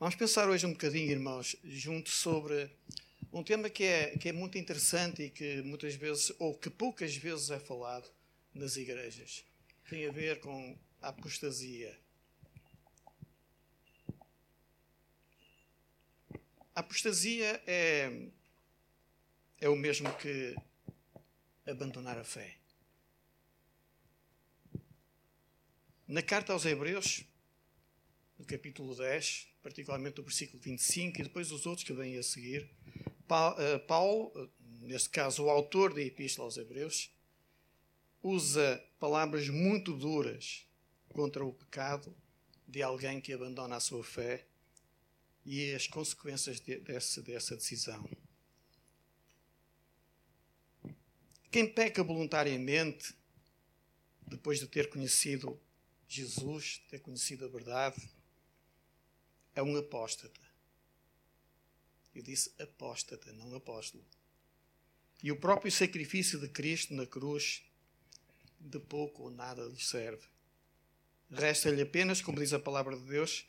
Vamos pensar hoje um bocadinho, irmãos, junto sobre um tema que é, que é muito interessante e que muitas vezes, ou que poucas vezes é falado nas igrejas. Tem a ver com a apostasia. A apostasia é, é o mesmo que abandonar a fé. Na carta aos Hebreus, no capítulo 10, particularmente o versículo 25 e depois os outros que vêm a seguir, eh, Paulo, eh, neste caso o autor da Epístola aos Hebreus, usa palavras muito duras contra o pecado de alguém que abandona a sua fé e as consequências de, dessa, dessa decisão. Quem peca voluntariamente, depois de ter conhecido Jesus, ter conhecido a verdade, é um apóstata. Eu disse apóstata, não apóstolo. E o próprio sacrifício de Cristo na cruz, de pouco ou nada lhe serve. Resta-lhe apenas, como diz a palavra de Deus,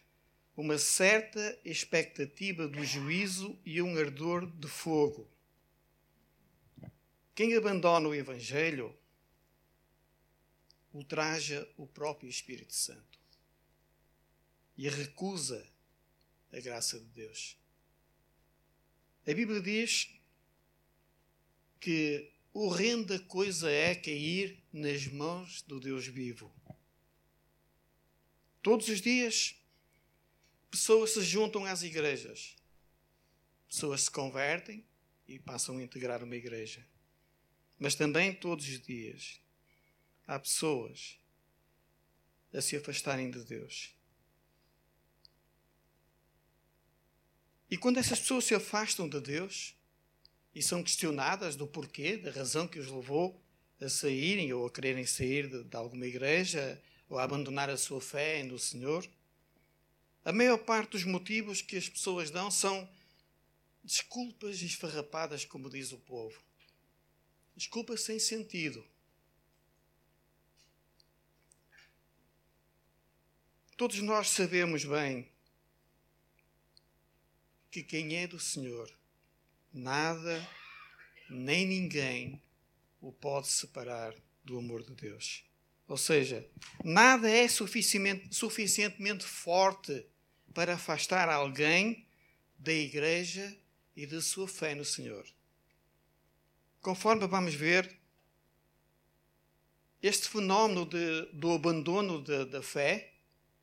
uma certa expectativa do juízo e um ardor de fogo. Quem abandona o Evangelho ultraja o próprio Espírito Santo e recusa a graça de Deus. A Bíblia diz que horrenda coisa é cair nas mãos do Deus vivo. Todos os dias, pessoas se juntam às igrejas, pessoas se convertem e passam a integrar uma igreja. Mas também todos os dias há pessoas a se afastarem de Deus. E quando essas pessoas se afastam de Deus e são questionadas do porquê, da razão que os levou a saírem ou a quererem sair de, de alguma igreja ou a abandonar a sua fé no Senhor, a maior parte dos motivos que as pessoas dão são desculpas esfarrapadas, como diz o povo. Desculpas sem sentido. Todos nós sabemos bem que quem é do Senhor, nada nem ninguém o pode separar do amor de Deus. Ou seja, nada é suficientemente, forte para afastar alguém da igreja e da sua fé no Senhor. Conforme vamos ver, este fenómeno de, do abandono da fé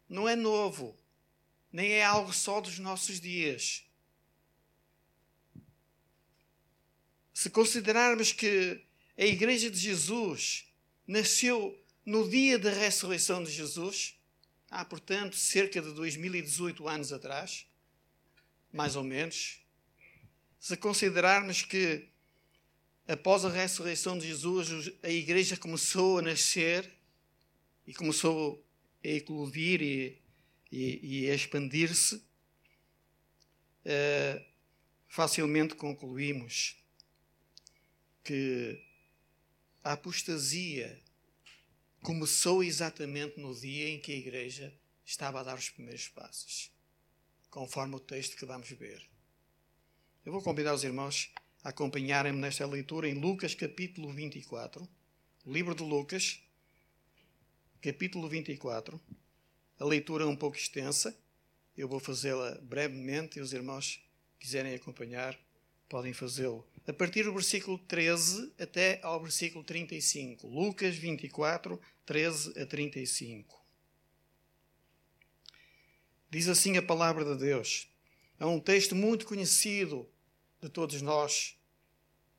não é novo, nem é algo só dos nossos dias. Se considerarmos que a Igreja de Jesus nasceu no dia da ressurreição de Jesus, há, portanto, cerca de 2018 anos atrás, mais ou menos, se considerarmos que após a ressurreição de Jesus a Igreja começou a nascer e começou a eclodir e, e, e a expandir-se, uh, facilmente concluímos que a apostasia começou exatamente no dia em que a igreja estava a dar os primeiros passos, conforme o texto que vamos ver. Eu vou convidar os irmãos a acompanharem-me nesta leitura em Lucas capítulo 24, livro de Lucas, capítulo 24. A leitura é um pouco extensa, eu vou fazê-la brevemente e os irmãos quiserem acompanhar podem fazê-lo a partir do versículo 13 até ao versículo 35. Lucas 24, 13 a 35. Diz assim a palavra de Deus. É um texto muito conhecido de todos nós,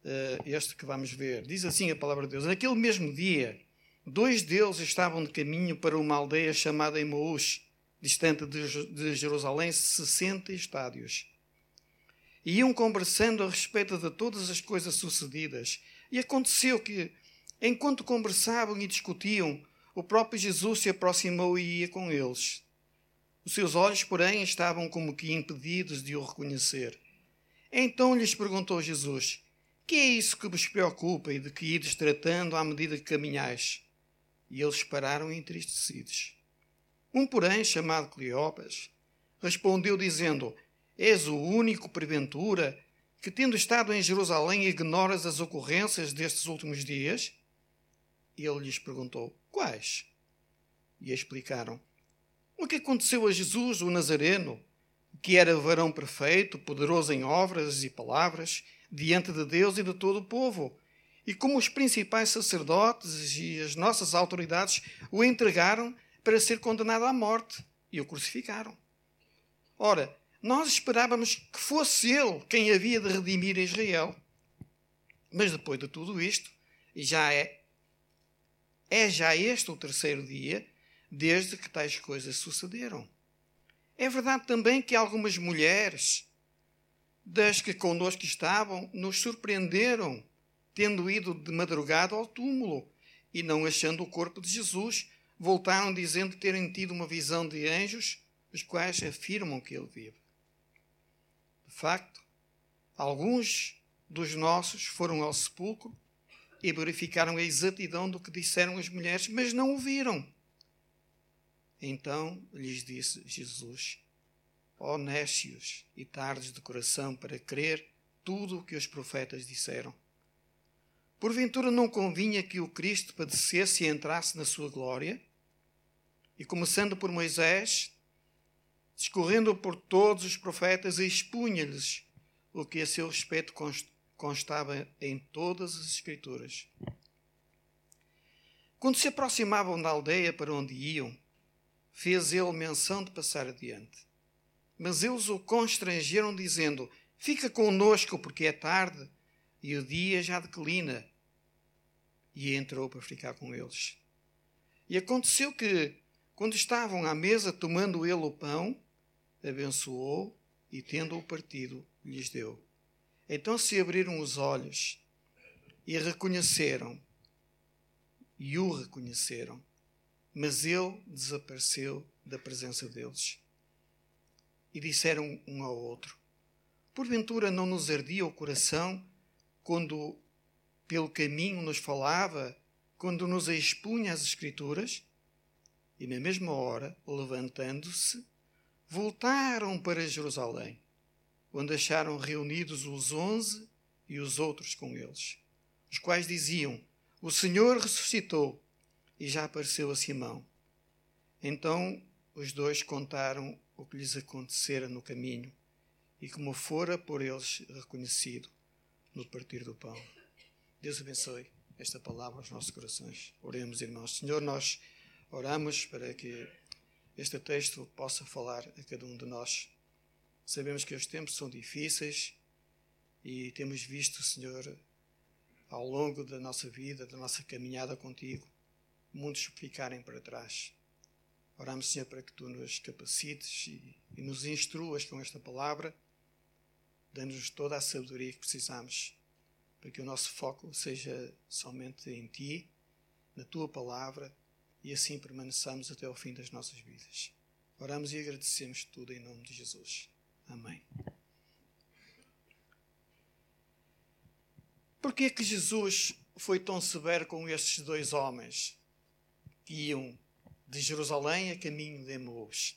eh, este que vamos ver. Diz assim a palavra de Deus: Naquele mesmo dia, dois deles estavam de caminho para uma aldeia chamada Emaús, distante de Jerusalém, 60 estádios iam conversando a respeito de todas as coisas sucedidas. E aconteceu que, enquanto conversavam e discutiam, o próprio Jesus se aproximou e ia com eles. Os seus olhos, porém, estavam como que impedidos de o reconhecer. Então lhes perguntou Jesus: Que é isso que vos preocupa e de que ides tratando à medida que caminhais? E eles pararam entristecidos. Um, porém, chamado Cleopas, respondeu dizendo: És o único, porventura, que, tendo estado em Jerusalém, ignoras as ocorrências destes últimos dias? Ele lhes perguntou: Quais? E explicaram: O que aconteceu a Jesus, o Nazareno, que era varão perfeito, poderoso em obras e palavras, diante de Deus e de todo o povo. E como os principais sacerdotes e as nossas autoridades o entregaram para ser condenado à morte e o crucificaram. Ora, nós esperávamos que fosse ele quem havia de redimir Israel. Mas depois de tudo isto, já é, é já este o terceiro dia desde que tais coisas sucederam. É verdade também que algumas mulheres das que connosco estavam nos surpreenderam, tendo ido de madrugada ao túmulo e não achando o corpo de Jesus, voltaram dizendo terem tido uma visão de anjos, os quais afirmam que ele vive. Facto, alguns dos nossos foram ao sepulcro e verificaram a exatidão do que disseram as mulheres, mas não o viram. Então lhes disse Jesus: Ó e tardes de coração para crer tudo o que os profetas disseram. Porventura não convinha que o Cristo padecesse e entrasse na sua glória? E começando por Moisés, discorrendo por todos os profetas, expunha-lhes o que a seu respeito constava em todas as Escrituras. Quando se aproximavam da aldeia para onde iam, fez ele menção de passar adiante. Mas eles o constrangeram, dizendo: Fica conosco, porque é tarde e o dia já declina. E entrou para ficar com eles. E aconteceu que, quando estavam à mesa tomando ele o pão, abençoou e, tendo-o partido, lhes deu. Então se abriram os olhos e reconheceram, e o reconheceram, mas ele desapareceu da presença deles. E disseram um ao outro: Porventura não nos ardia o coração quando pelo caminho nos falava, quando nos expunha as Escrituras? E na mesma hora, levantando-se, voltaram para Jerusalém, onde acharam reunidos os onze e os outros com eles, os quais diziam: O Senhor ressuscitou e já apareceu a Simão. Então os dois contaram o que lhes acontecera no caminho e como fora por eles reconhecido no partir do pão. Deus abençoe esta palavra aos nossos corações. Oremos, irmãos. Senhor, nós oramos para que este texto possa falar a cada um de nós. Sabemos que os tempos são difíceis e temos visto, Senhor, ao longo da nossa vida, da nossa caminhada contigo, muitos ficarem para trás. Oramos, Senhor, para que tu nos capacites e, e nos instruas com esta palavra, dando-nos toda a sabedoria que precisamos, para que o nosso foco seja somente em Ti, na Tua palavra, e assim permaneçamos até ao fim das nossas vidas. Oramos e agradecemos tudo em nome de Jesus. Amém. Por que é que Jesus foi tão severo com estes dois homens? que iam de Jerusalém a caminho de Emaús.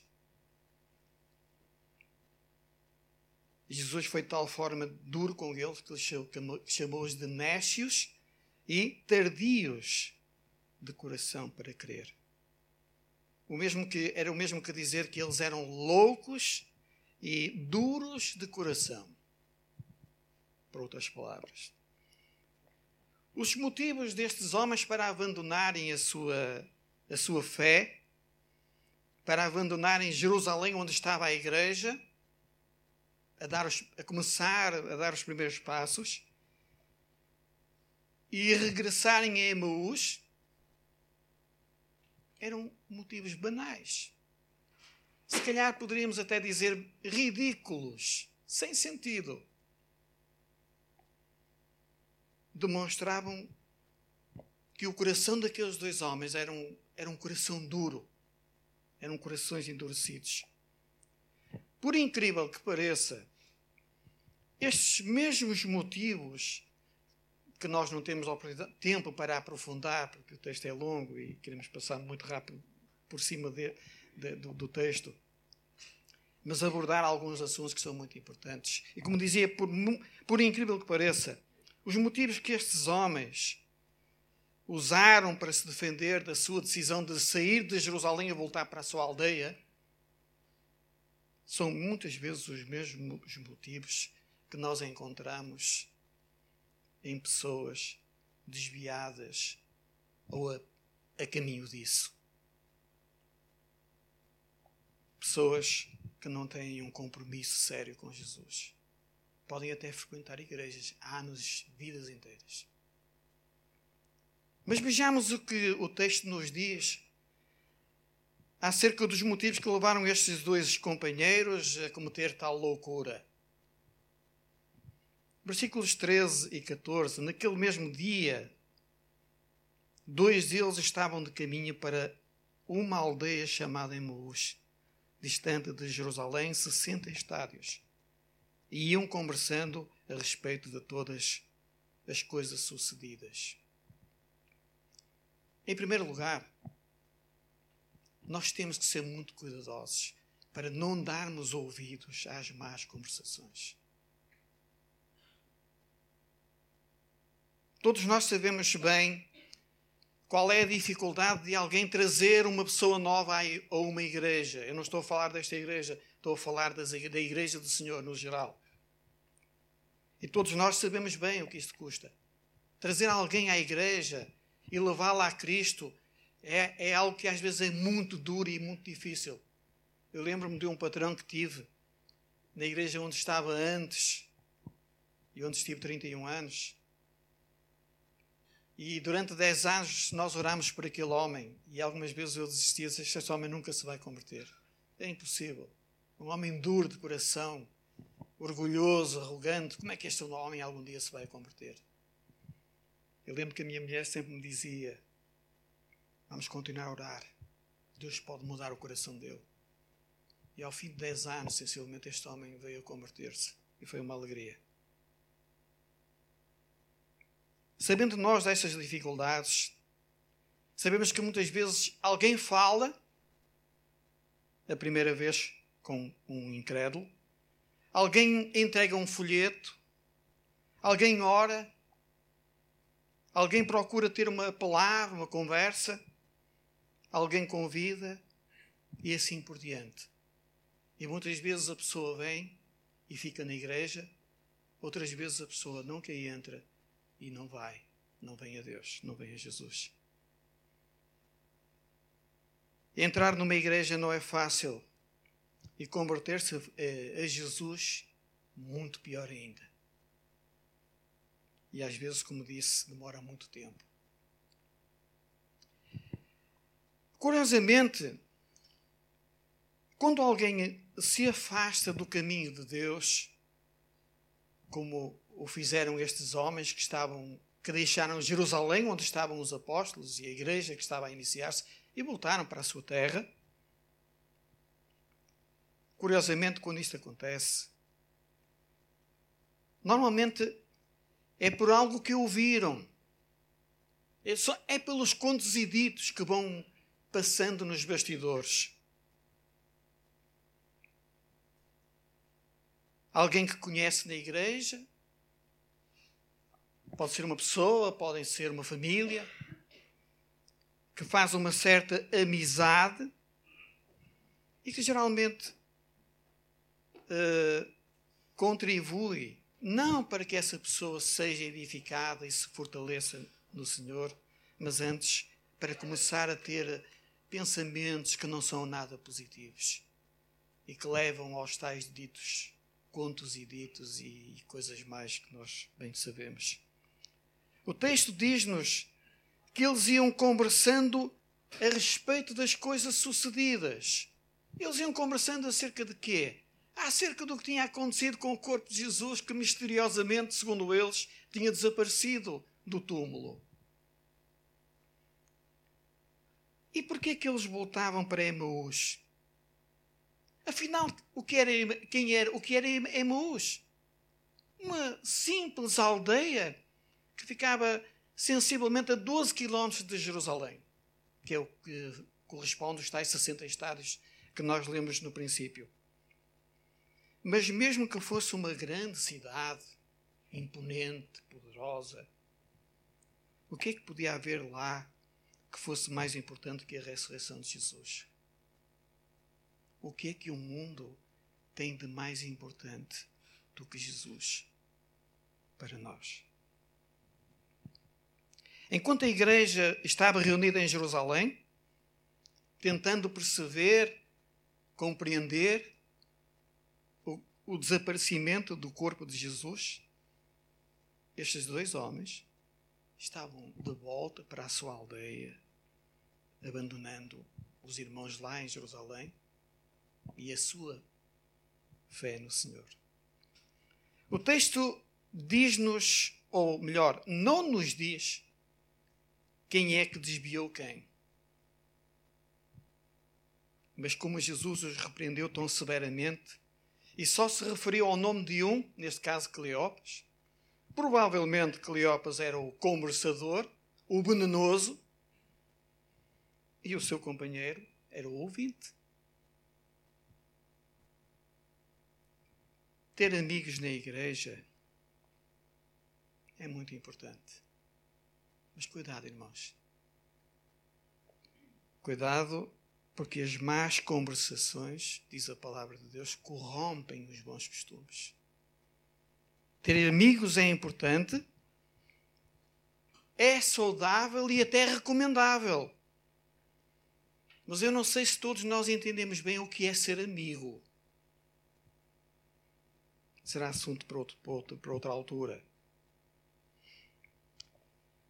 Jesus foi de tal forma duro com eles que chamou-os de nécios e tardios de coração para crer. O mesmo que, era o mesmo que dizer que eles eram loucos e duros de coração. Por outras palavras. Os motivos destes homens para abandonarem a sua a sua fé, para abandonarem Jerusalém, onde estava a igreja, a, dar os, a começar a dar os primeiros passos, e regressarem a Emaús, eram motivos banais. Se calhar poderíamos até dizer ridículos, sem sentido. Demonstravam que o coração daqueles dois homens era um, era um coração duro, eram corações endurecidos. Por incrível que pareça, estes mesmos motivos que nós não temos tempo para aprofundar, porque o texto é longo e queremos passar muito rápido por cima de, de, do, do texto. mas abordar alguns assuntos que são muito importantes. E como dizia, por, por incrível que pareça, os motivos que estes homens usaram para se defender da sua decisão de sair de Jerusalém e voltar para a sua aldeia são muitas vezes os mesmos motivos que nós encontramos em pessoas desviadas ou a, a caminho disso. Pessoas que não têm um compromisso sério com Jesus. Podem até frequentar igrejas anos, vidas inteiras. Mas vejamos o que o texto nos diz acerca dos motivos que levaram estes dois companheiros a cometer tal loucura. Versículos 13 e 14. Naquele mesmo dia, dois deles estavam de caminho para uma aldeia chamada Emmaus, distante de Jerusalém 60 estádios, e iam conversando a respeito de todas as coisas sucedidas. Em primeiro lugar, nós temos que ser muito cuidadosos para não darmos ouvidos às más conversações. Todos nós sabemos bem qual é a dificuldade de alguém trazer uma pessoa nova a uma igreja. Eu não estou a falar desta igreja, estou a falar da igreja do Senhor no geral. E todos nós sabemos bem o que isto custa. Trazer alguém à igreja e levá-la a Cristo é, é algo que às vezes é muito duro e muito difícil. Eu lembro-me de um patrão que tive na igreja onde estava antes e onde estive 31 anos. E durante 10 anos nós orámos por aquele homem e algumas vezes eu desistia, este homem nunca se vai converter. É impossível. Um homem duro de coração, orgulhoso, arrogante, como é que este homem algum dia se vai converter? Eu lembro que a minha mulher sempre me dizia: Vamos continuar a orar. Deus pode mudar o coração dele. E ao fim de 10 anos, sensivelmente, este homem veio a converter-se. E foi uma alegria. Sabendo nós destas dificuldades, sabemos que muitas vezes alguém fala, a primeira vez com um incrédulo, alguém entrega um folheto, alguém ora, alguém procura ter uma palavra, uma conversa. Alguém convida. E assim por diante. E muitas vezes a pessoa vem e fica na igreja, outras vezes a pessoa nunca entra e não vai, não vem a Deus, não vem a Jesus. Entrar numa igreja não é fácil e converter-se a Jesus, muito pior ainda. E às vezes, como disse, demora muito tempo. Curiosamente, quando alguém se afasta do caminho de Deus, como o fizeram estes homens que estavam que deixaram Jerusalém, onde estavam os apóstolos e a igreja que estava a iniciar-se, e voltaram para a sua terra. Curiosamente, quando isto acontece, normalmente é por algo que ouviram. É, só, é pelos contos e ditos que vão passando nos bastidores. Alguém que conhece na igreja, pode ser uma pessoa, podem ser uma família, que faz uma certa amizade e que geralmente uh, contribui não para que essa pessoa seja edificada e se fortaleça no Senhor, mas antes para começar a ter pensamentos que não são nada positivos e que levam aos tais ditos contos e ditos e coisas mais que nós bem sabemos. O texto diz-nos que eles iam conversando a respeito das coisas sucedidas. Eles iam conversando acerca de quê? Acerca do que tinha acontecido com o corpo de Jesus, que misteriosamente, segundo eles, tinha desaparecido do túmulo. E porquê que eles voltavam para Emaús? Afinal, o que era, quem era, o que era Emaús? Uma simples aldeia que ficava sensivelmente a 12 quilómetros de Jerusalém, que é o que corresponde aos tais 60 estádios que nós lemos no princípio. Mas mesmo que fosse uma grande cidade, imponente, poderosa, o que é que podia haver lá que fosse mais importante que a ressurreição de Jesus? O que é que o mundo tem de mais importante do que Jesus para nós? Enquanto a igreja estava reunida em Jerusalém, tentando perceber, compreender o, o desaparecimento do corpo de Jesus, estes dois homens estavam de volta para a sua aldeia, abandonando os irmãos lá em Jerusalém e a sua fé no Senhor. O texto diz-nos, ou melhor, não nos diz quem é que desviou quem. Mas como Jesus os repreendeu tão severamente e só se referiu ao nome de um, neste caso Cleopas, provavelmente Cleopas era o conversador, o venenoso, e o seu companheiro era o ouvinte. Ter amigos na igreja é muito importante. Cuidado, irmãos. Cuidado, porque as más conversações, diz a palavra de Deus, corrompem os bons costumes. Ter amigos é importante, é saudável e até recomendável. Mas eu não sei se todos nós entendemos bem o que é ser amigo. Será assunto para, outro, para outra altura.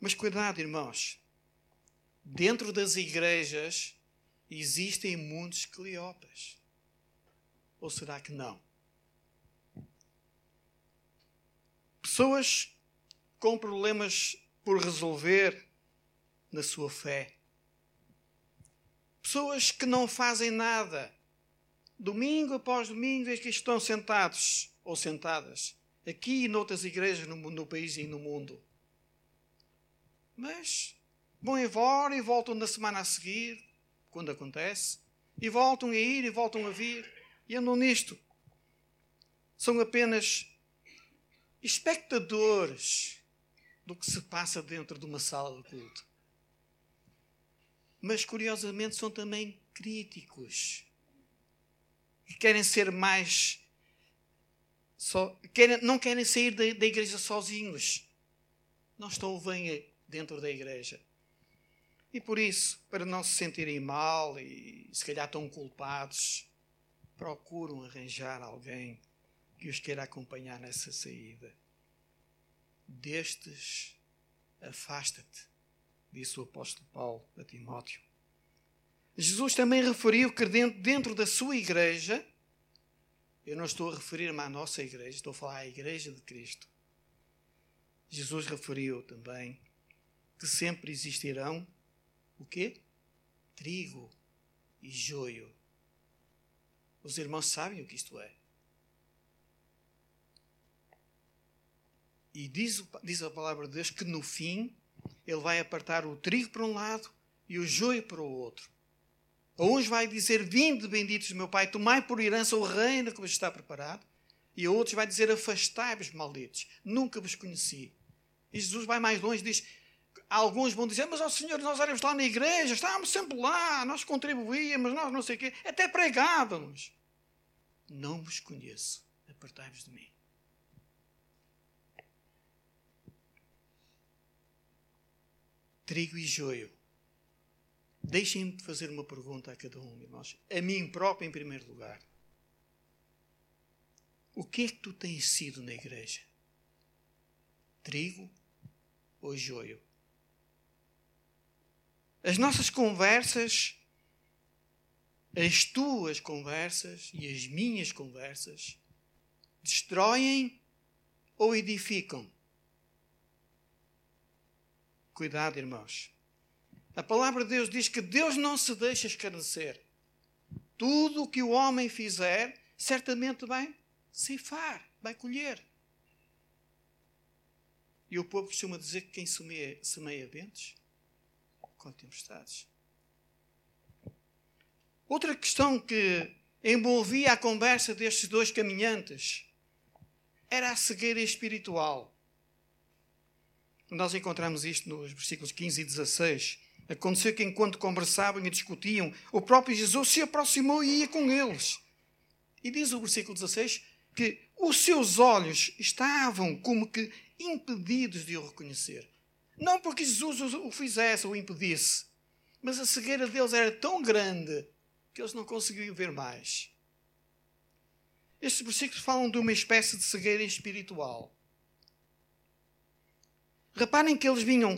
Mas cuidado, irmãos. Dentro das igrejas existem muitos Cleopas. Ou será que não? Pessoas com problemas por resolver na sua fé. Pessoas que não fazem nada. Domingo após domingo, é que estão sentados ou sentadas. Aqui e noutras igrejas no, no país e no mundo mas vão embora e voltam na semana a seguir, quando acontece, e voltam a ir e voltam a vir, e andam nisto. São apenas espectadores do que se passa dentro de uma sala de culto. Mas, curiosamente, são também críticos. Que querem ser mais. Só, querem, não querem sair da, da igreja sozinhos. Não estão bem dentro da igreja. E por isso, para não se sentirem mal e se calhar tão culpados, procuram arranjar alguém que os queira acompanhar nessa saída. Destes, afasta-te, disse o apóstolo Paulo a Timóteo. Jesus também referiu que dentro da sua igreja, eu não estou a referir-me à nossa igreja, estou a falar à igreja de Cristo. Jesus referiu também que sempre existirão o quê? Trigo e joio. Os irmãos sabem o que isto é. E diz, diz a palavra de Deus que no fim ele vai apartar o trigo para um lado e o joio para o outro. A uns vai dizer: Vinde, benditos do meu Pai, tomai por herança o reino que vos está preparado. E a outros vai dizer: Afastai-vos, malditos, nunca vos conheci. E Jesus vai mais longe e diz: Alguns vão dizer, mas ó oh, Senhor, nós éramos lá na igreja, estávamos sempre lá, nós contribuíamos, nós não sei o quê, até pregávamos. Não vos conheço, apartai-vos de mim. Trigo e joio. Deixem-me fazer uma pergunta a cada um, irmãos. A mim próprio, em primeiro lugar. O que é que tu tens sido na igreja? Trigo ou joio? As nossas conversas, as tuas conversas e as minhas conversas, destroem ou edificam? Cuidado, irmãos. A palavra de Deus diz que Deus não se deixa escarnecer. Tudo o que o homem fizer, certamente vai ceifar, vai colher. E o povo costuma dizer que quem semeia, semeia ventos, com tempestades. Outra questão que envolvia a conversa destes dois caminhantes era a cegueira espiritual. Nós encontramos isto nos versículos 15 e 16. Aconteceu que enquanto conversavam e discutiam, o próprio Jesus se aproximou e ia com eles. E diz o versículo 16 que os seus olhos estavam como que impedidos de o reconhecer. Não porque Jesus o fizesse ou impedisse, mas a cegueira deles era tão grande que eles não conseguiam ver mais. Estes versículos falam de uma espécie de cegueira espiritual. Reparem que eles vinham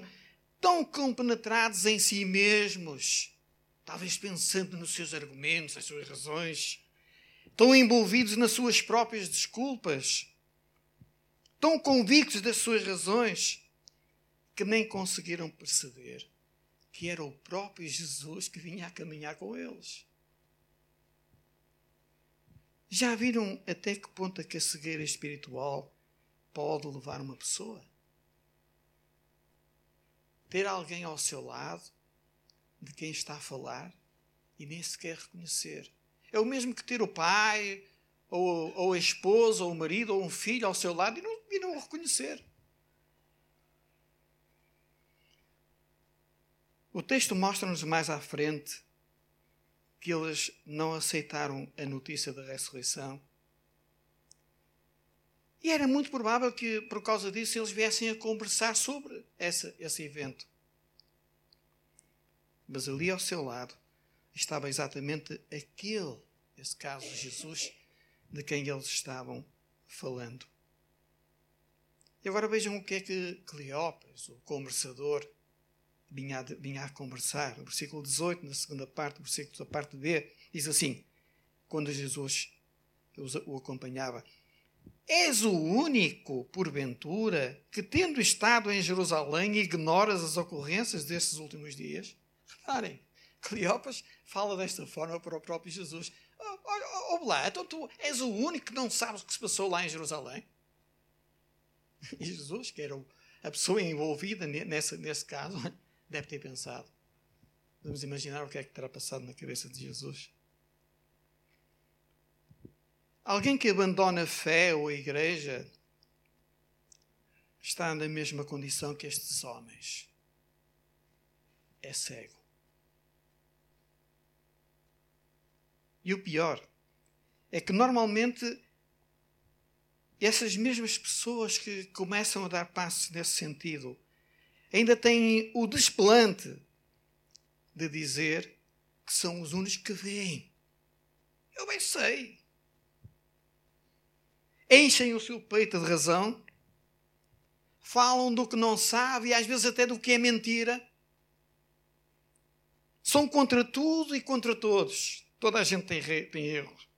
tão compenetrados em si mesmos, talvez pensando nos seus argumentos, nas suas razões, tão envolvidos nas suas próprias desculpas, tão convictos das suas razões, que nem conseguiram perceber que era o próprio Jesus que vinha a caminhar com eles. Já viram até que ponto é que a cegueira espiritual pode levar uma pessoa? Ter alguém ao seu lado de quem está a falar e nem sequer reconhecer. É o mesmo que ter o pai, ou, ou a esposa, ou o marido, ou um filho ao seu lado e não, e não o reconhecer. O texto mostra-nos mais à frente que eles não aceitaram a notícia da ressurreição. E era muito provável que, por causa disso, eles viessem a conversar sobre essa, esse evento. Mas ali ao seu lado estava exatamente aquele, esse caso de Jesus, de quem eles estavam falando. E agora vejam o que é que Cleópas, o conversador, vinha a, vinha a conversar. No versículo 18, na segunda parte, versículo da parte B, diz assim: quando Jesus o acompanhava, És o único, porventura, que, tendo estado em Jerusalém, ignoras as ocorrências destes últimos dias? Reparem, Cleopas fala desta forma para o próprio Jesus. Oh, oh, oh, lá, então tu és o único que não sabes o que se passou lá em Jerusalém? E Jesus, que era a pessoa envolvida nesse, nesse caso, deve ter pensado. Vamos imaginar o que é que terá passado na cabeça de Jesus. Alguém que abandona a fé ou a igreja está na mesma condição que estes homens. É cego. E o pior é que normalmente essas mesmas pessoas que começam a dar passos nesse sentido ainda têm o desplante de dizer que são os únicos que veem. Eu bem sei. Enchem o seu peito de razão, falam do que não sabe e às vezes até do que é mentira. São contra tudo e contra todos. Toda a gente tem, tem erros.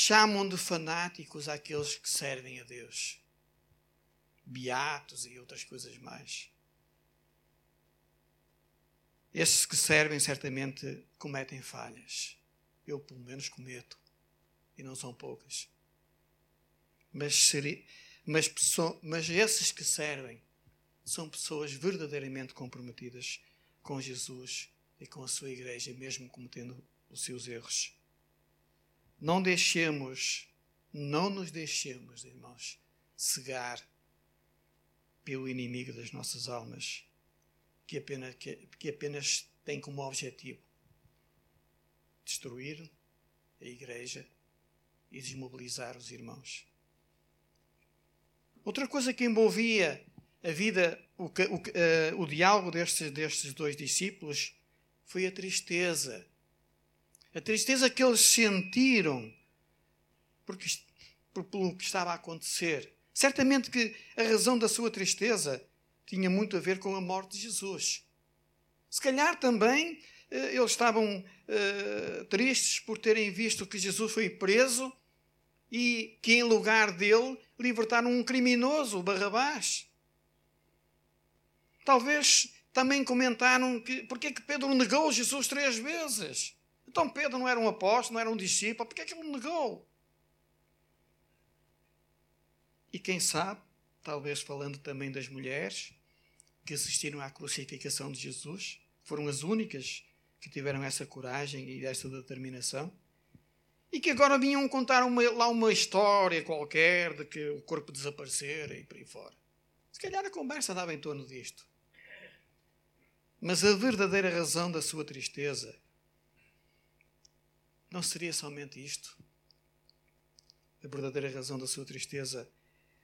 Chamam de fanáticos aqueles que servem a Deus. Beatos e outras coisas mais. Esses que servem certamente cometem falhas. Eu, pelo menos, cometo. E não são poucas. Mas, mas, mas esses que servem são pessoas verdadeiramente comprometidas com Jesus e com a sua igreja, mesmo cometendo os seus erros. Não deixemos, não nos deixemos, irmãos, cegar pelo inimigo das nossas almas, que apenas, que, que apenas tem como objetivo destruir a igreja e desmobilizar os irmãos. Outra coisa que envolvia a vida, o, o, uh, o diálogo destes, destes dois discípulos foi a tristeza a tristeza que eles sentiram porque, por, pelo que estava a acontecer. Certamente que a razão da sua tristeza tinha muito a ver com a morte de Jesus. Se calhar também eh, eles estavam uh, tristes por terem visto que Jesus foi preso e que, em lugar dele, libertaram um criminoso, Barrabás. Talvez também comentaram que porque é que Pedro negou Jesus três vezes. Então Pedro não era um apóstolo, não era um discípulo, porque é que ele negou? E quem sabe, talvez falando também das mulheres que assistiram à crucificação de Jesus, foram as únicas que tiveram essa coragem e essa determinação, e que agora vinham contar uma, lá uma história qualquer de que o corpo desaparecera e por aí fora. Se calhar a conversa dava em torno disto. Mas a verdadeira razão da sua tristeza não seria somente isto. A verdadeira razão da sua tristeza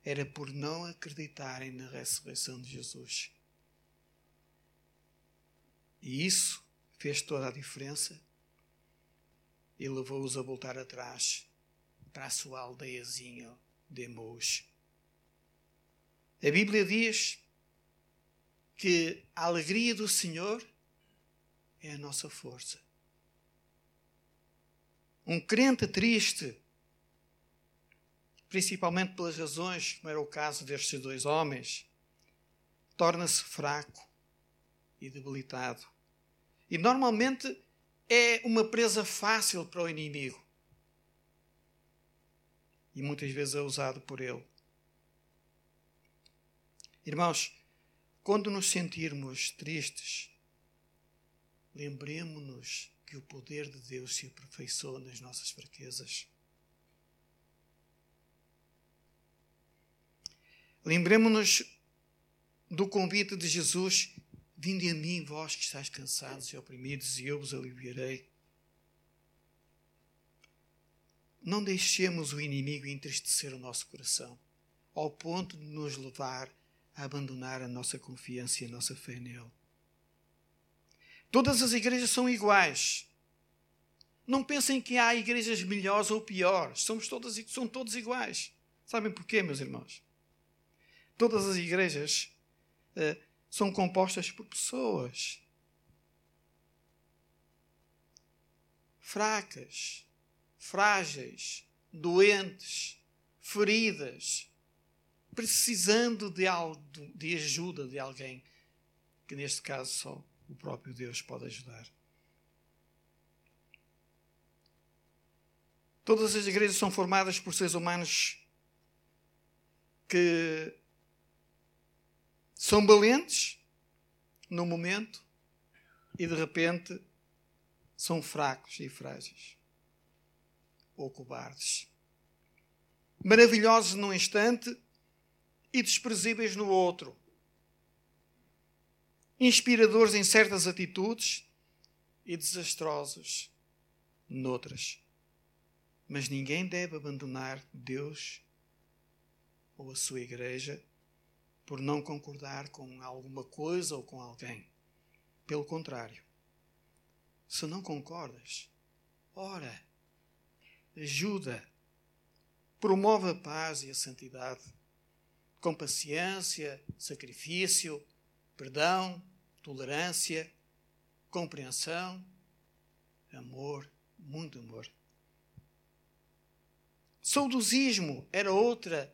era por não acreditarem na ressurreição de Jesus. E isso fez toda a diferença e levou-os a voltar atrás para a sua aldeiazinha de Emous. A Bíblia diz que a alegria do Senhor é a nossa força. Um crente triste, principalmente pelas razões, como era o caso destes dois homens, torna-se fraco e debilitado. E normalmente é uma presa fácil para o inimigo. E muitas vezes é usado por ele. Irmãos, quando nos sentirmos tristes, lembremos-nos que o poder de Deus se aperfeiçoa nas nossas fraquezas. Lembremos-nos do convite de Jesus: Vinde a mim, vós que estáis cansados e oprimidos, e eu vos aliviarei. Não deixemos o inimigo entristecer o nosso coração, ao ponto de nos levar a abandonar a nossa confiança e a nossa fé nele. Todas as igrejas são iguais. Não pensem que há igrejas melhores ou piores. Somos todas, são todos iguais. Sabem porquê, meus irmãos? Todas as igrejas uh, são compostas por pessoas fracas, frágeis, doentes, feridas, precisando de, algo, de ajuda de alguém, que neste caso só o próprio Deus pode ajudar. Todas as igrejas são formadas por seres humanos que são valentes no momento e de repente são fracos e frágeis ou cobardes. Maravilhosos num instante e desprezíveis no outro. Inspiradores em certas atitudes e desastrosos noutras. Mas ninguém deve abandonar Deus ou a sua igreja por não concordar com alguma coisa ou com alguém. Pelo contrário, se não concordas, ora, ajuda, promove a paz e a santidade com paciência, sacrifício, perdão, tolerância, compreensão, amor, muito amor. Saudosismo era outra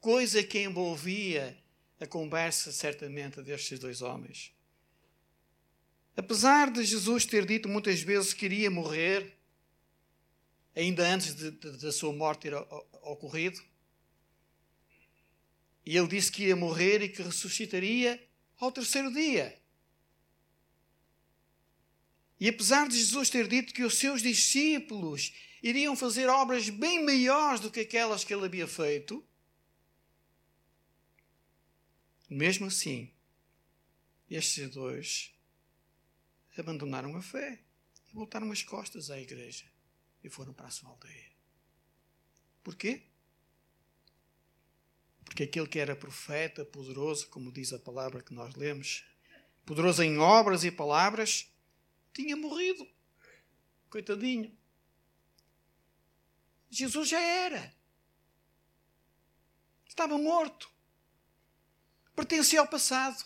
coisa que envolvia a conversa, certamente, destes dois homens. Apesar de Jesus ter dito muitas vezes que iria morrer, ainda antes da sua morte ter ocorrido, e ele disse que ia morrer e que ressuscitaria ao terceiro dia. E apesar de Jesus ter dito que os seus discípulos iriam fazer obras bem maiores do que aquelas que ele havia feito, mesmo assim, estes dois abandonaram a fé e voltaram as costas à igreja e foram para a sua aldeia. Porquê? Porque aquele que era profeta, poderoso, como diz a palavra que nós lemos, poderoso em obras e palavras, tinha morrido. Coitadinho. Jesus já era. Estava morto. Pertencia ao passado.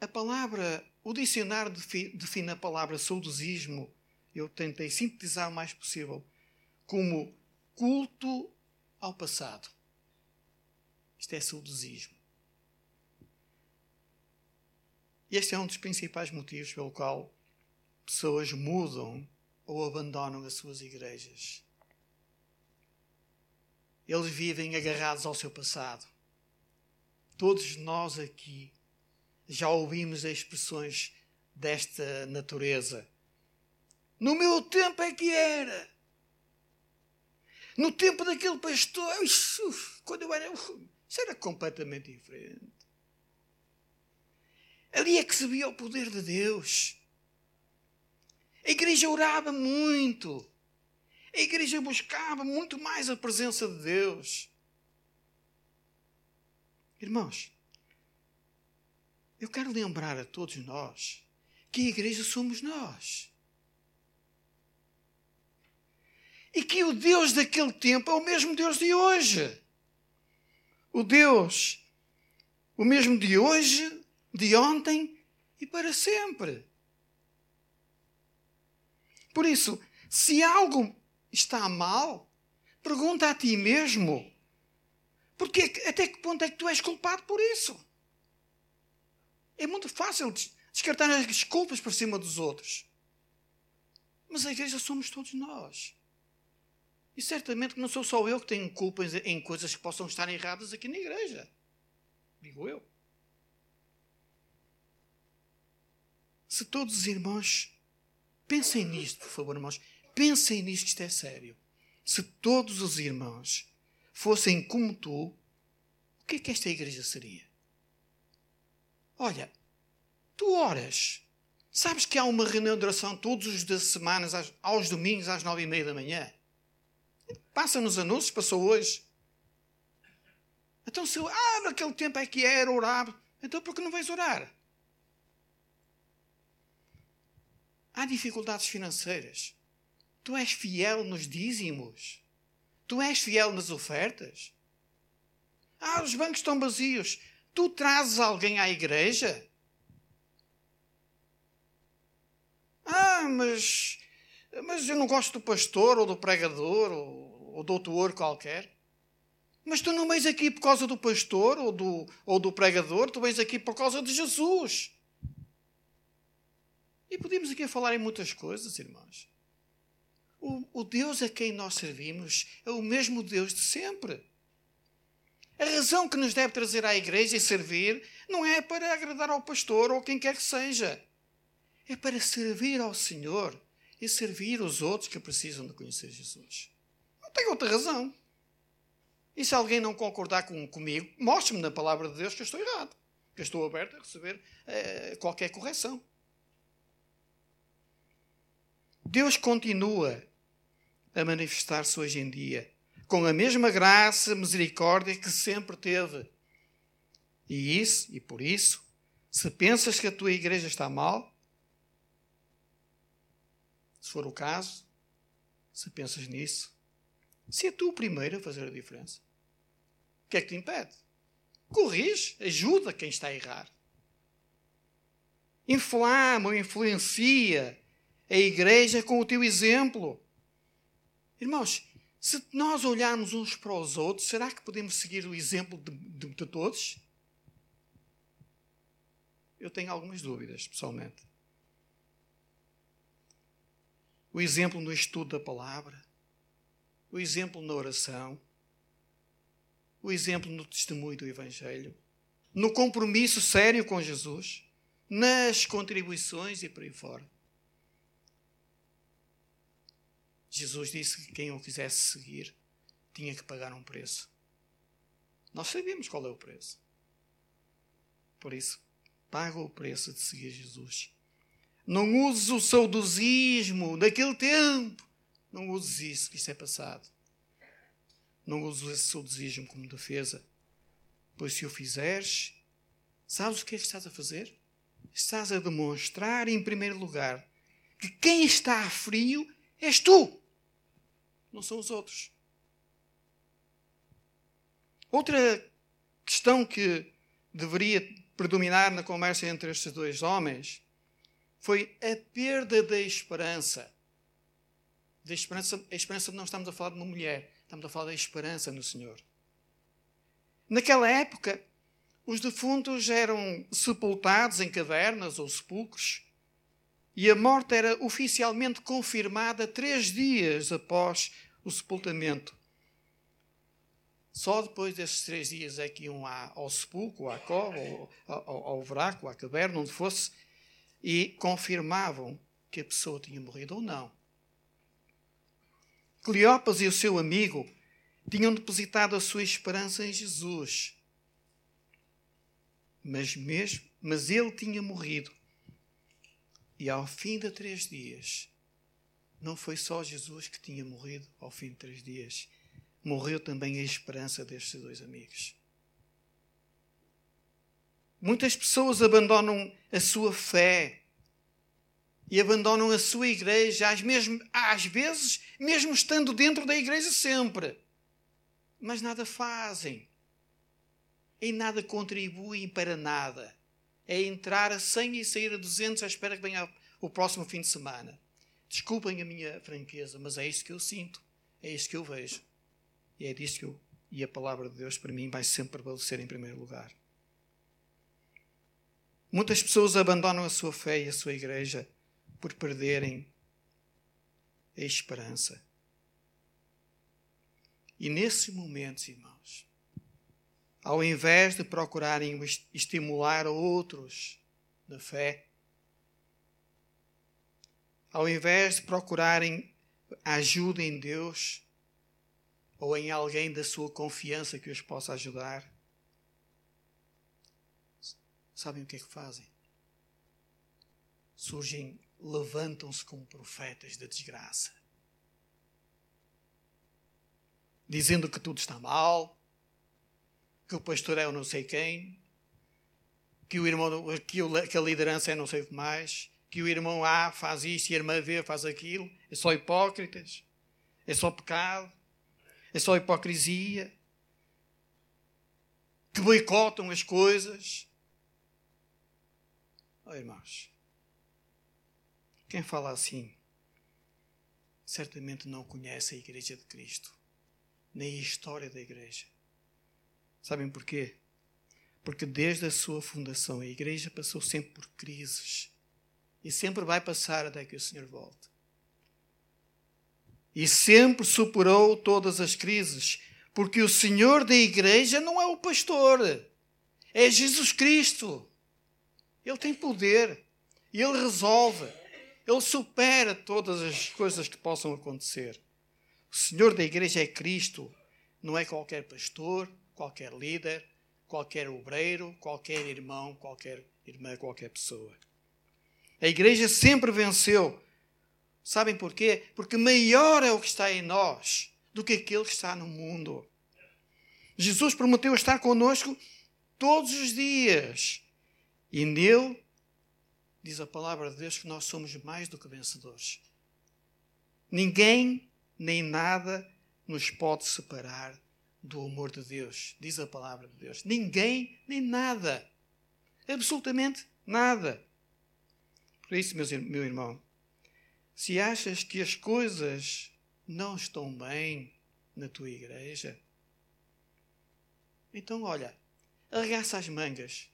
A palavra, o dicionário define a palavra saudosismo, eu tentei sintetizar o mais possível, como culto ao passado. Isto é saudosismo. Este é um dos principais motivos pelo qual pessoas mudam ou abandonam as suas igrejas. Eles vivem agarrados ao seu passado. Todos nós aqui já ouvimos expressões desta natureza. No meu tempo é que era. No tempo daquele pastor, quando eu era. Isso era completamente diferente. Ali é que se via o poder de Deus. A igreja orava muito. A igreja buscava muito mais a presença de Deus. Irmãos, eu quero lembrar a todos nós que a igreja somos nós. E que o Deus daquele tempo é o mesmo Deus de hoje. O Deus, o mesmo de hoje, de ontem e para sempre. Por isso, se algo está mal, pergunta a ti mesmo: porque até que ponto é que tu és culpado por isso? É muito fácil descartar as desculpas por cima dos outros. Mas a igreja somos todos nós. E certamente não sou só eu que tenho culpa em coisas que possam estar erradas aqui na igreja. Digo eu. Se todos os irmãos pensem nisto, por favor, irmãos, pensem nisto, isto é sério. Se todos os irmãos fossem como tu, o que é que esta igreja seria? Olha, tu oras. Sabes que há uma reunião de oração todos os dias semanas, aos domingos, às nove e meia da manhã? Passa nos anúncios, passou hoje. Então, se eu, ah, naquele tempo é que era, orar, então por que não vais orar? Há dificuldades financeiras. Tu és fiel nos dízimos. Tu és fiel nas ofertas. Ah, os bancos estão vazios. Tu trazes alguém à igreja? Ah, mas, mas eu não gosto do pastor ou do pregador ou, ou do doutor qualquer. Mas tu não vens aqui por causa do pastor ou do, ou do pregador, tu vens aqui por causa de Jesus. E podemos aqui falar em muitas coisas, irmãos. O, o Deus a quem nós servimos é o mesmo Deus de sempre. A razão que nos deve trazer à igreja e servir não é para agradar ao pastor ou quem quer que seja. É para servir ao Senhor e servir os outros que precisam de conhecer Jesus. Não tem outra razão. E se alguém não concordar com, comigo, mostre-me na palavra de Deus que eu estou errado. Que eu estou aberto a receber eh, qualquer correção. Deus continua a manifestar-se hoje em dia, com a mesma graça, misericórdia que sempre teve. E isso, e por isso, se pensas que a tua igreja está mal, se for o caso, se pensas nisso, se é tu o primeiro a fazer a diferença, o que é que te impede? Corrige, ajuda quem está a errar. Inflama ou influencia a igreja com o teu exemplo. Irmãos, se nós olharmos uns para os outros, será que podemos seguir o exemplo de, de, de todos? Eu tenho algumas dúvidas, pessoalmente. O exemplo no estudo da palavra, o exemplo na oração, o exemplo no testemunho do Evangelho, no compromisso sério com Jesus, nas contribuições e por aí fora. Jesus disse que quem o quisesse seguir tinha que pagar um preço. Nós sabemos qual é o preço. Por isso, paga o preço de seguir Jesus. Não uses o saudosismo daquele tempo. Não uses isso, que isso é passado. Não uses esse saudosismo como defesa. Pois se o fizeres, sabes o que é que estás a fazer? Estás a demonstrar, em primeiro lugar, que quem está a frio És tu, não são os outros. Outra questão que deveria predominar na conversa entre estes dois homens foi a perda da esperança. Da esperança, a esperança não estamos a falar de uma mulher, estamos a falar da esperança no Senhor. Naquela época, os defuntos eram sepultados em cavernas ou sepulcros e a morte era oficialmente confirmada três dias após o sepultamento. Só depois desses três dias é que iam ao sepulcro, à cova, ao, ao, ao buraco, à caverna, onde fosse, e confirmavam que a pessoa tinha morrido ou não. Cleopas e o seu amigo tinham depositado a sua esperança em Jesus. Mas mesmo, mas ele tinha morrido. E ao fim de três dias, não foi só Jesus que tinha morrido ao fim de três dias morreu também a esperança destes dois amigos. Muitas pessoas abandonam a sua fé e abandonam a sua igreja, às, mesmo, às vezes, mesmo estando dentro da igreja sempre. Mas nada fazem. E nada contribuem para nada. É entrar a 100 e sair a 200 à espera que venha o próximo fim de semana. Desculpem a minha franqueza, mas é isto que eu sinto. É isto que eu vejo. E é disso que eu, e a palavra de Deus para mim vai sempre prevalecer em primeiro lugar. Muitas pessoas abandonam a sua fé e a sua igreja por perderem a esperança. E nesses momentos, irmãos, ao invés de procurarem estimular outros na fé, ao invés de procurarem ajuda em Deus, ou em alguém da sua confiança que os possa ajudar. Sabem o que é que fazem? Surgem, levantam-se como profetas da desgraça, dizendo que tudo está mal, que o pastor é o não sei quem, que o irmão, que, a liderança é não sei o que mais, que o irmão A faz isto e a irmã B faz aquilo, é só hipócritas, é só pecado. É só hipocrisia, que boicotam as coisas. Oh, irmãos, quem fala assim certamente não conhece a Igreja de Cristo, nem a história da Igreja. Sabem porquê? Porque desde a sua fundação a Igreja passou sempre por crises e sempre vai passar até que o Senhor volte e sempre superou todas as crises, porque o Senhor da igreja não é o pastor, é Jesus Cristo. Ele tem poder, ele resolve, ele supera todas as coisas que possam acontecer. O Senhor da igreja é Cristo, não é qualquer pastor, qualquer líder, qualquer obreiro, qualquer irmão, qualquer irmã, qualquer pessoa. A igreja sempre venceu Sabem porquê? Porque maior é o que está em nós do que aquele que está no mundo. Jesus prometeu estar conosco todos os dias. E nele, diz a palavra de Deus, que nós somos mais do que vencedores. Ninguém nem nada nos pode separar do amor de Deus, diz a palavra de Deus. Ninguém nem nada. Absolutamente nada. Por isso, meu irmão, se achas que as coisas não estão bem na tua igreja, então olha, arregaça as mangas,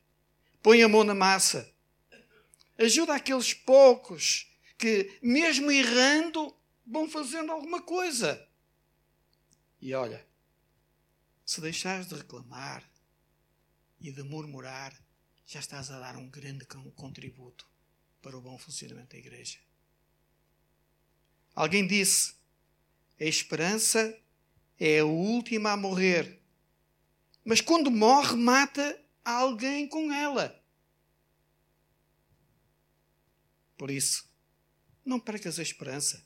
põe a mão na massa, ajuda aqueles poucos que, mesmo errando, vão fazendo alguma coisa. E olha, se deixares de reclamar e de murmurar, já estás a dar um grande contributo para o bom funcionamento da igreja. Alguém disse: a esperança é a última a morrer. Mas quando morre, mata alguém com ela. Por isso, não percas a esperança.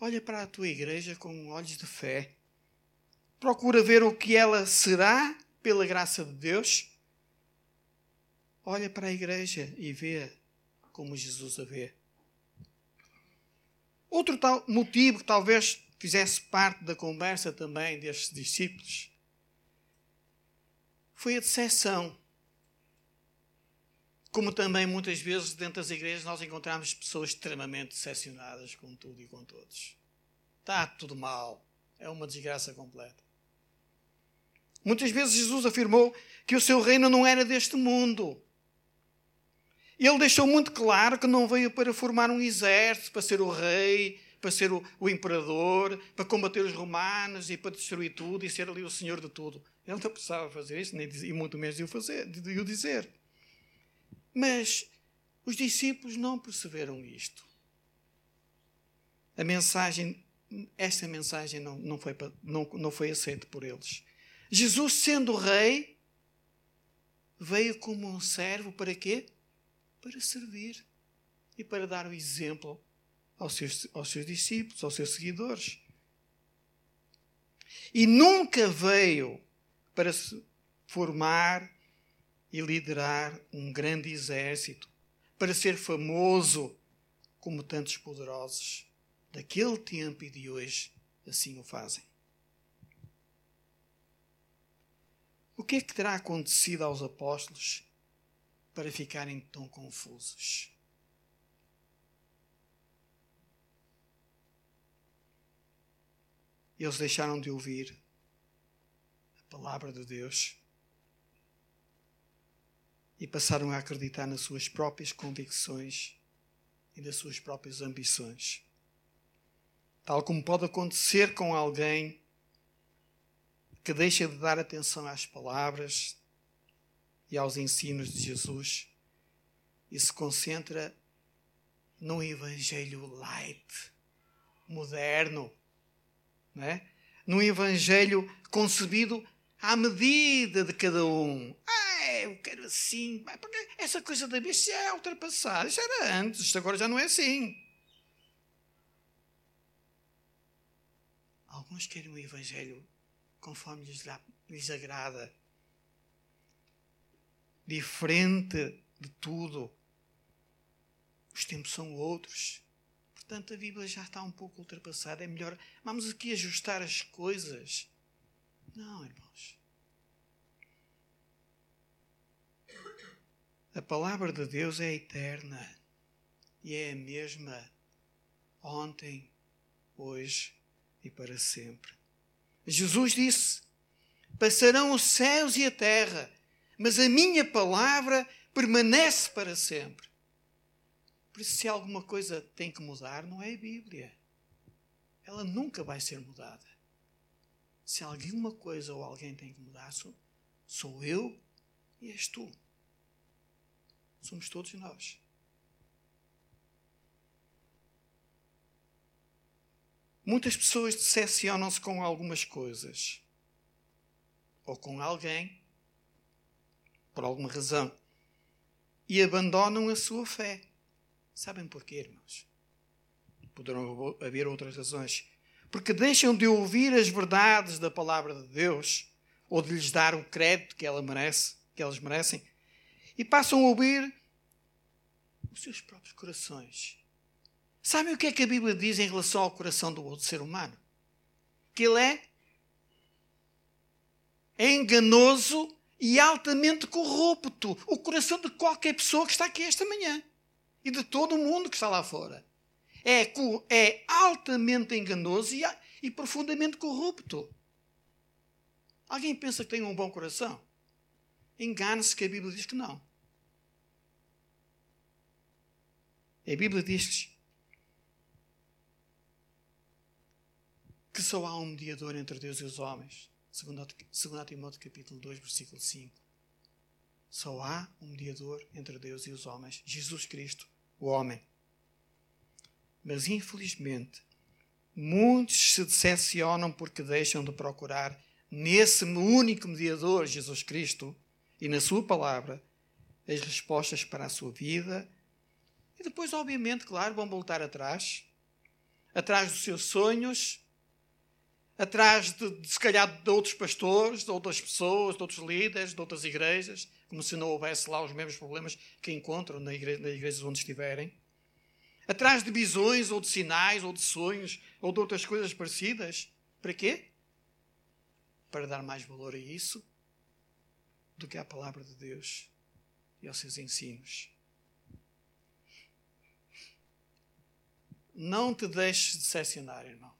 Olha para a tua igreja com olhos de fé. Procura ver o que ela será pela graça de Deus. Olha para a igreja e vê como Jesus a vê. Outro motivo que talvez fizesse parte da conversa também destes discípulos foi a decepção. Como também muitas vezes dentro das igrejas nós encontramos pessoas extremamente decepcionadas com tudo e com todos. Está tudo mal. É uma desgraça completa. Muitas vezes Jesus afirmou que o seu reino não era deste mundo. Ele deixou muito claro que não veio para formar um exército, para ser o rei, para ser o, o, imperador, para combater os romanos e para destruir tudo e ser ali o senhor de tudo. Ele não precisava fazer isso, nem, e muito menos de o, fazer, de o dizer. Mas os discípulos não perceberam isto. A mensagem, esta mensagem não, não, foi, não, não foi aceita por eles. Jesus, sendo rei, veio como um servo para quê? Para servir e para dar o exemplo aos seus, aos seus discípulos, aos seus seguidores. E nunca veio para se formar e liderar um grande exército, para ser famoso como tantos poderosos daquele tempo e de hoje assim o fazem. O que é que terá acontecido aos apóstolos para ficarem tão confusos? Eles deixaram de ouvir palavra de Deus e passaram a acreditar nas suas próprias convicções e nas suas próprias ambições. Tal como pode acontecer com alguém que deixa de dar atenção às palavras e aos ensinos de Jesus e se concentra num evangelho light, moderno, não é? num evangelho concebido à medida de cada um. Ah, eu quero assim. Porque essa coisa da besta é ultrapassada. Isso era antes, isto agora já não é assim. Alguns querem o evangelho conforme lhes, lhes agrada. Diferente de tudo. Os tempos são outros. Portanto, a Bíblia já está um pouco ultrapassada. É melhor. Vamos aqui ajustar as coisas. Não, irmãos. A palavra de Deus é eterna e é a mesma ontem, hoje e para sempre. Jesus disse: Passarão os céus e a terra, mas a minha palavra permanece para sempre. Por isso, se alguma coisa tem que mudar, não é a Bíblia. Ela nunca vai ser mudada. Se alguma coisa ou alguém tem que mudar, sou, sou eu e és tu. Somos todos nós. Muitas pessoas decepcionam-se com algumas coisas ou com alguém por alguma razão e abandonam a sua fé. Sabem porquê, irmãos? Poderão haver outras razões. Porque deixam de ouvir as verdades da palavra de Deus ou de lhes dar o crédito que ela merece, que elas merecem, e passam a ouvir os seus próprios corações. Sabem o que é que a Bíblia diz em relação ao coração do outro ser humano? Que ele é enganoso e altamente corrupto. O coração de qualquer pessoa que está aqui esta manhã e de todo o mundo que está lá fora. É, é altamente enganoso e, e profundamente corrupto. Alguém pensa que tem um bom coração? Engana-se que a Bíblia diz que não. A Bíblia diz que só há um mediador entre Deus e os homens. Segundo, segundo Timóteo capítulo 2, versículo 5. Só há um mediador entre Deus e os homens, Jesus Cristo, o homem. Mas, infelizmente, muitos se decepcionam porque deixam de procurar nesse único mediador, Jesus Cristo, e na Sua palavra, as respostas para a sua vida. E depois, obviamente, claro, vão voltar atrás atrás dos seus sonhos, atrás de, de, se calhar de outros pastores, de outras pessoas, de outros líderes, de outras igrejas, como se não houvesse lá os mesmos problemas que encontram na igreja, nas igrejas onde estiverem. Atrás de visões, ou de sinais, ou de sonhos, ou de outras coisas parecidas. Para quê? Para dar mais valor a isso do que à palavra de Deus e aos seus ensinos. Não te deixes decepcionar, irmão.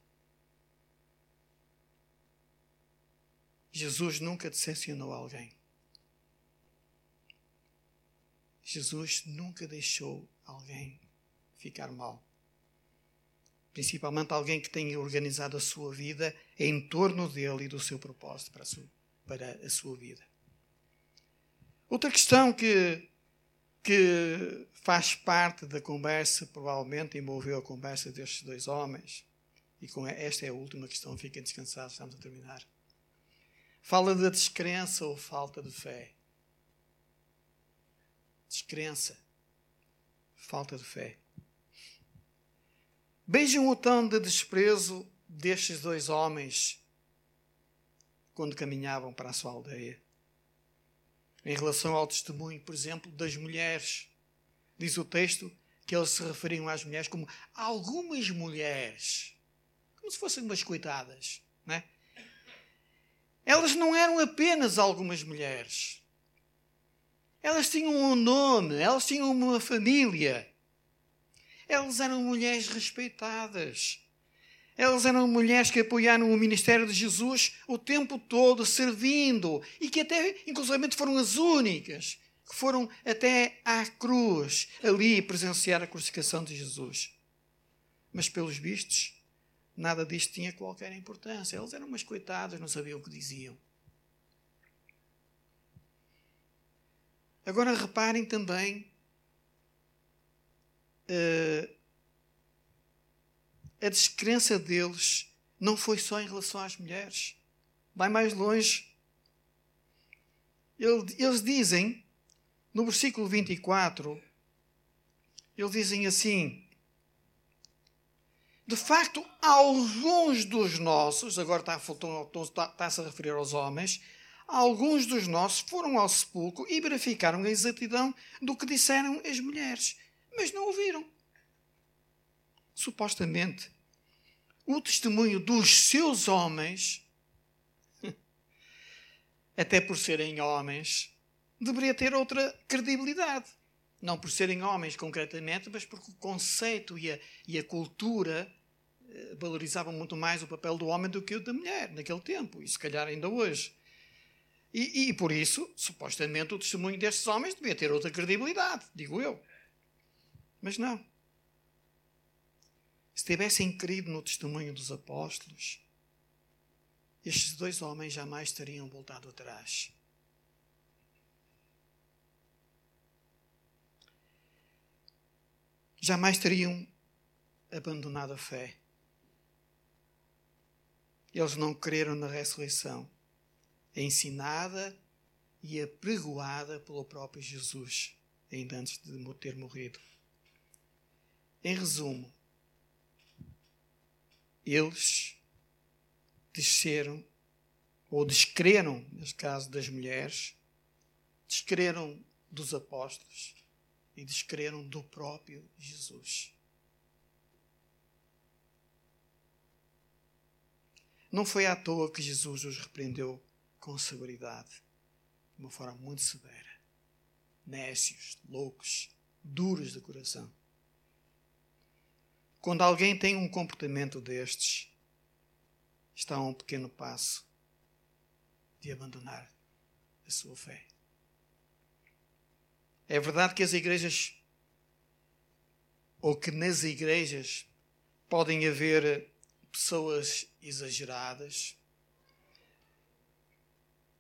Jesus nunca decepcionou alguém. Jesus nunca deixou alguém ficar mal. principalmente alguém que tenha organizado a sua vida em torno dele e do seu propósito para a sua, para a sua vida. Outra questão que, que faz parte da conversa, provavelmente envolveu a conversa destes dois homens, e com esta é a última questão, fiquem descansados, estamos a terminar. Fala da descrença ou falta de fé. Descrença, falta de fé. Vejam o tom de desprezo destes dois homens quando caminhavam para a sua aldeia. Em relação ao testemunho, por exemplo, das mulheres. Diz o texto que eles se referiam às mulheres como algumas mulheres. Como se fossem umas coitadas. É? Elas não eram apenas algumas mulheres. Elas tinham um nome, elas tinham uma família. Elas eram mulheres respeitadas. Elas eram mulheres que apoiaram o ministério de Jesus o tempo todo, servindo, e que até, inclusive, foram as únicas que foram até à cruz, ali presenciar a crucificação de Jesus. Mas, pelos vistos, nada disto tinha qualquer importância. Elas eram umas coitadas, não sabiam o que diziam. Agora reparem também uh, a descrença deles não foi só em relação às mulheres. Vai mais longe. Eles dizem, no versículo 24, eles dizem assim: De facto, alguns dos nossos, agora está, está-se a referir aos homens, alguns dos nossos foram ao sepulcro e verificaram a exatidão do que disseram as mulheres, mas não ouviram. Supostamente, o testemunho dos seus homens, até por serem homens, deveria ter outra credibilidade. Não por serem homens concretamente, mas porque o conceito e a, e a cultura eh, valorizavam muito mais o papel do homem do que o da mulher naquele tempo, e se calhar ainda hoje. E, e por isso, supostamente, o testemunho destes homens devia ter outra credibilidade, digo eu. Mas não se tivessem crido no testemunho dos apóstolos, estes dois homens jamais teriam voltado atrás. Jamais teriam abandonado a fé. Eles não creram na ressurreição, ensinada e apregoada pelo próprio Jesus, ainda antes de ter morrido. Em resumo, eles desceram, ou descreram, neste caso das mulheres, descreram dos apóstolos e descreram do próprio Jesus. Não foi à toa que Jesus os repreendeu com severidade, de uma forma muito severa. Nécios, loucos, duros de coração. Quando alguém tem um comportamento destes, está a um pequeno passo de abandonar a sua fé. É verdade que as igrejas, ou que nas igrejas, podem haver pessoas exageradas,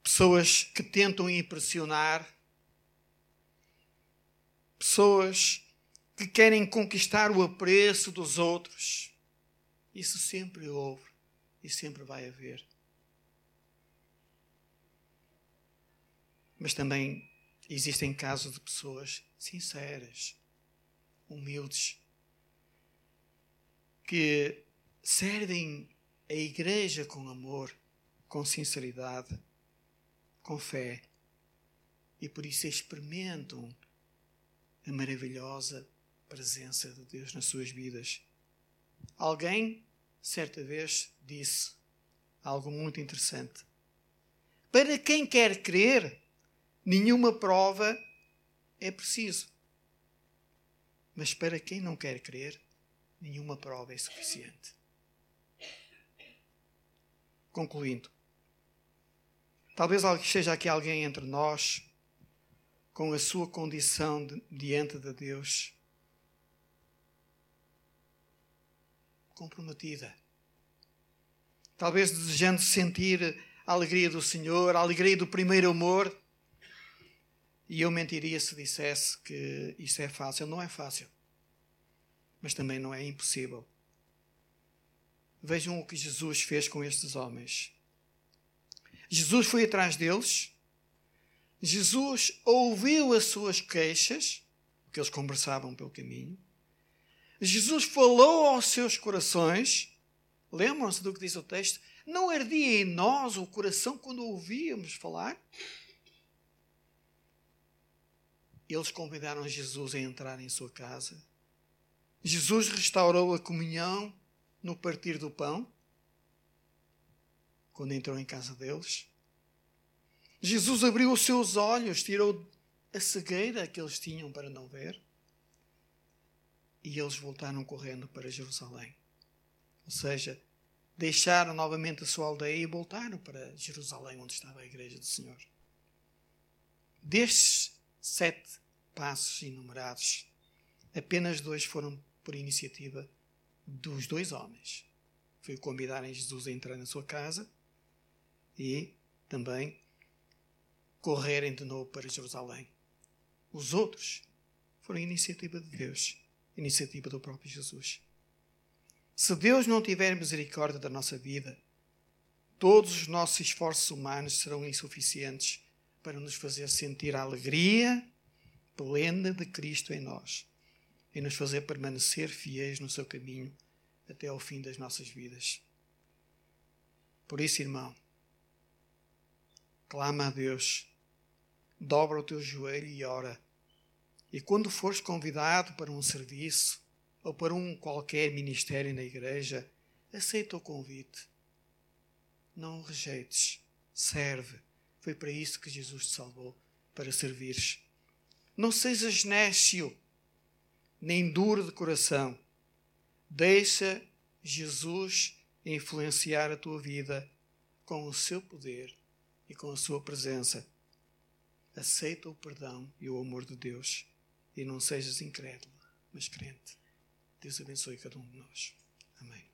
pessoas que tentam impressionar, pessoas que querem conquistar o apreço dos outros. Isso sempre houve e sempre vai haver. Mas também existem casos de pessoas sinceras, humildes, que servem a igreja com amor, com sinceridade, com fé, e por isso experimentam a maravilhosa presença de Deus nas suas vidas. Alguém, certa vez, disse algo muito interessante. Para quem quer crer, nenhuma prova é preciso. Mas para quem não quer crer, nenhuma prova é suficiente. Concluindo, talvez seja aqui alguém entre nós com a sua condição de, diante de Deus comprometida. Talvez desejando sentir a alegria do Senhor, a alegria do primeiro amor. E eu mentiria se dissesse que isso é fácil. Não é fácil. Mas também não é impossível. Vejam o que Jesus fez com estes homens. Jesus foi atrás deles. Jesus ouviu as suas queixas, que eles conversavam pelo caminho. Jesus falou aos seus corações. Lembram-se do que diz o texto? Não ardia em nós o coração quando ouvíamos falar? Eles convidaram Jesus a entrar em sua casa. Jesus restaurou a comunhão no partir do pão, quando entrou em casa deles. Jesus abriu os seus olhos, tirou a cegueira que eles tinham para não ver. E eles voltaram correndo para Jerusalém. Ou seja, deixaram novamente a sua aldeia e voltaram para Jerusalém, onde estava a igreja do Senhor. Destes sete passos enumerados, apenas dois foram por iniciativa dos dois homens. Foi convidarem Jesus a entrar na sua casa e também correrem de novo para Jerusalém. Os outros foram iniciativa de Deus, iniciativa do próprio Jesus. Se Deus não tiver misericórdia da nossa vida, todos os nossos esforços humanos serão insuficientes para nos fazer sentir a alegria plena de Cristo em nós e nos fazer permanecer fiéis no seu caminho até ao fim das nossas vidas. Por isso, irmão, clama a Deus, dobra o teu joelho e ora. E quando fores convidado para um serviço ou para um qualquer ministério na igreja, aceita o convite. Não o rejeites. Serve. Foi para isso que Jesus te salvou para servires. Não sejas nécio nem duro de coração. Deixa Jesus influenciar a tua vida com o seu poder e com a sua presença. Aceita o perdão e o amor de Deus e não sejas incrédulo, mas crente. Deus abençoe cada um de nós. Amém.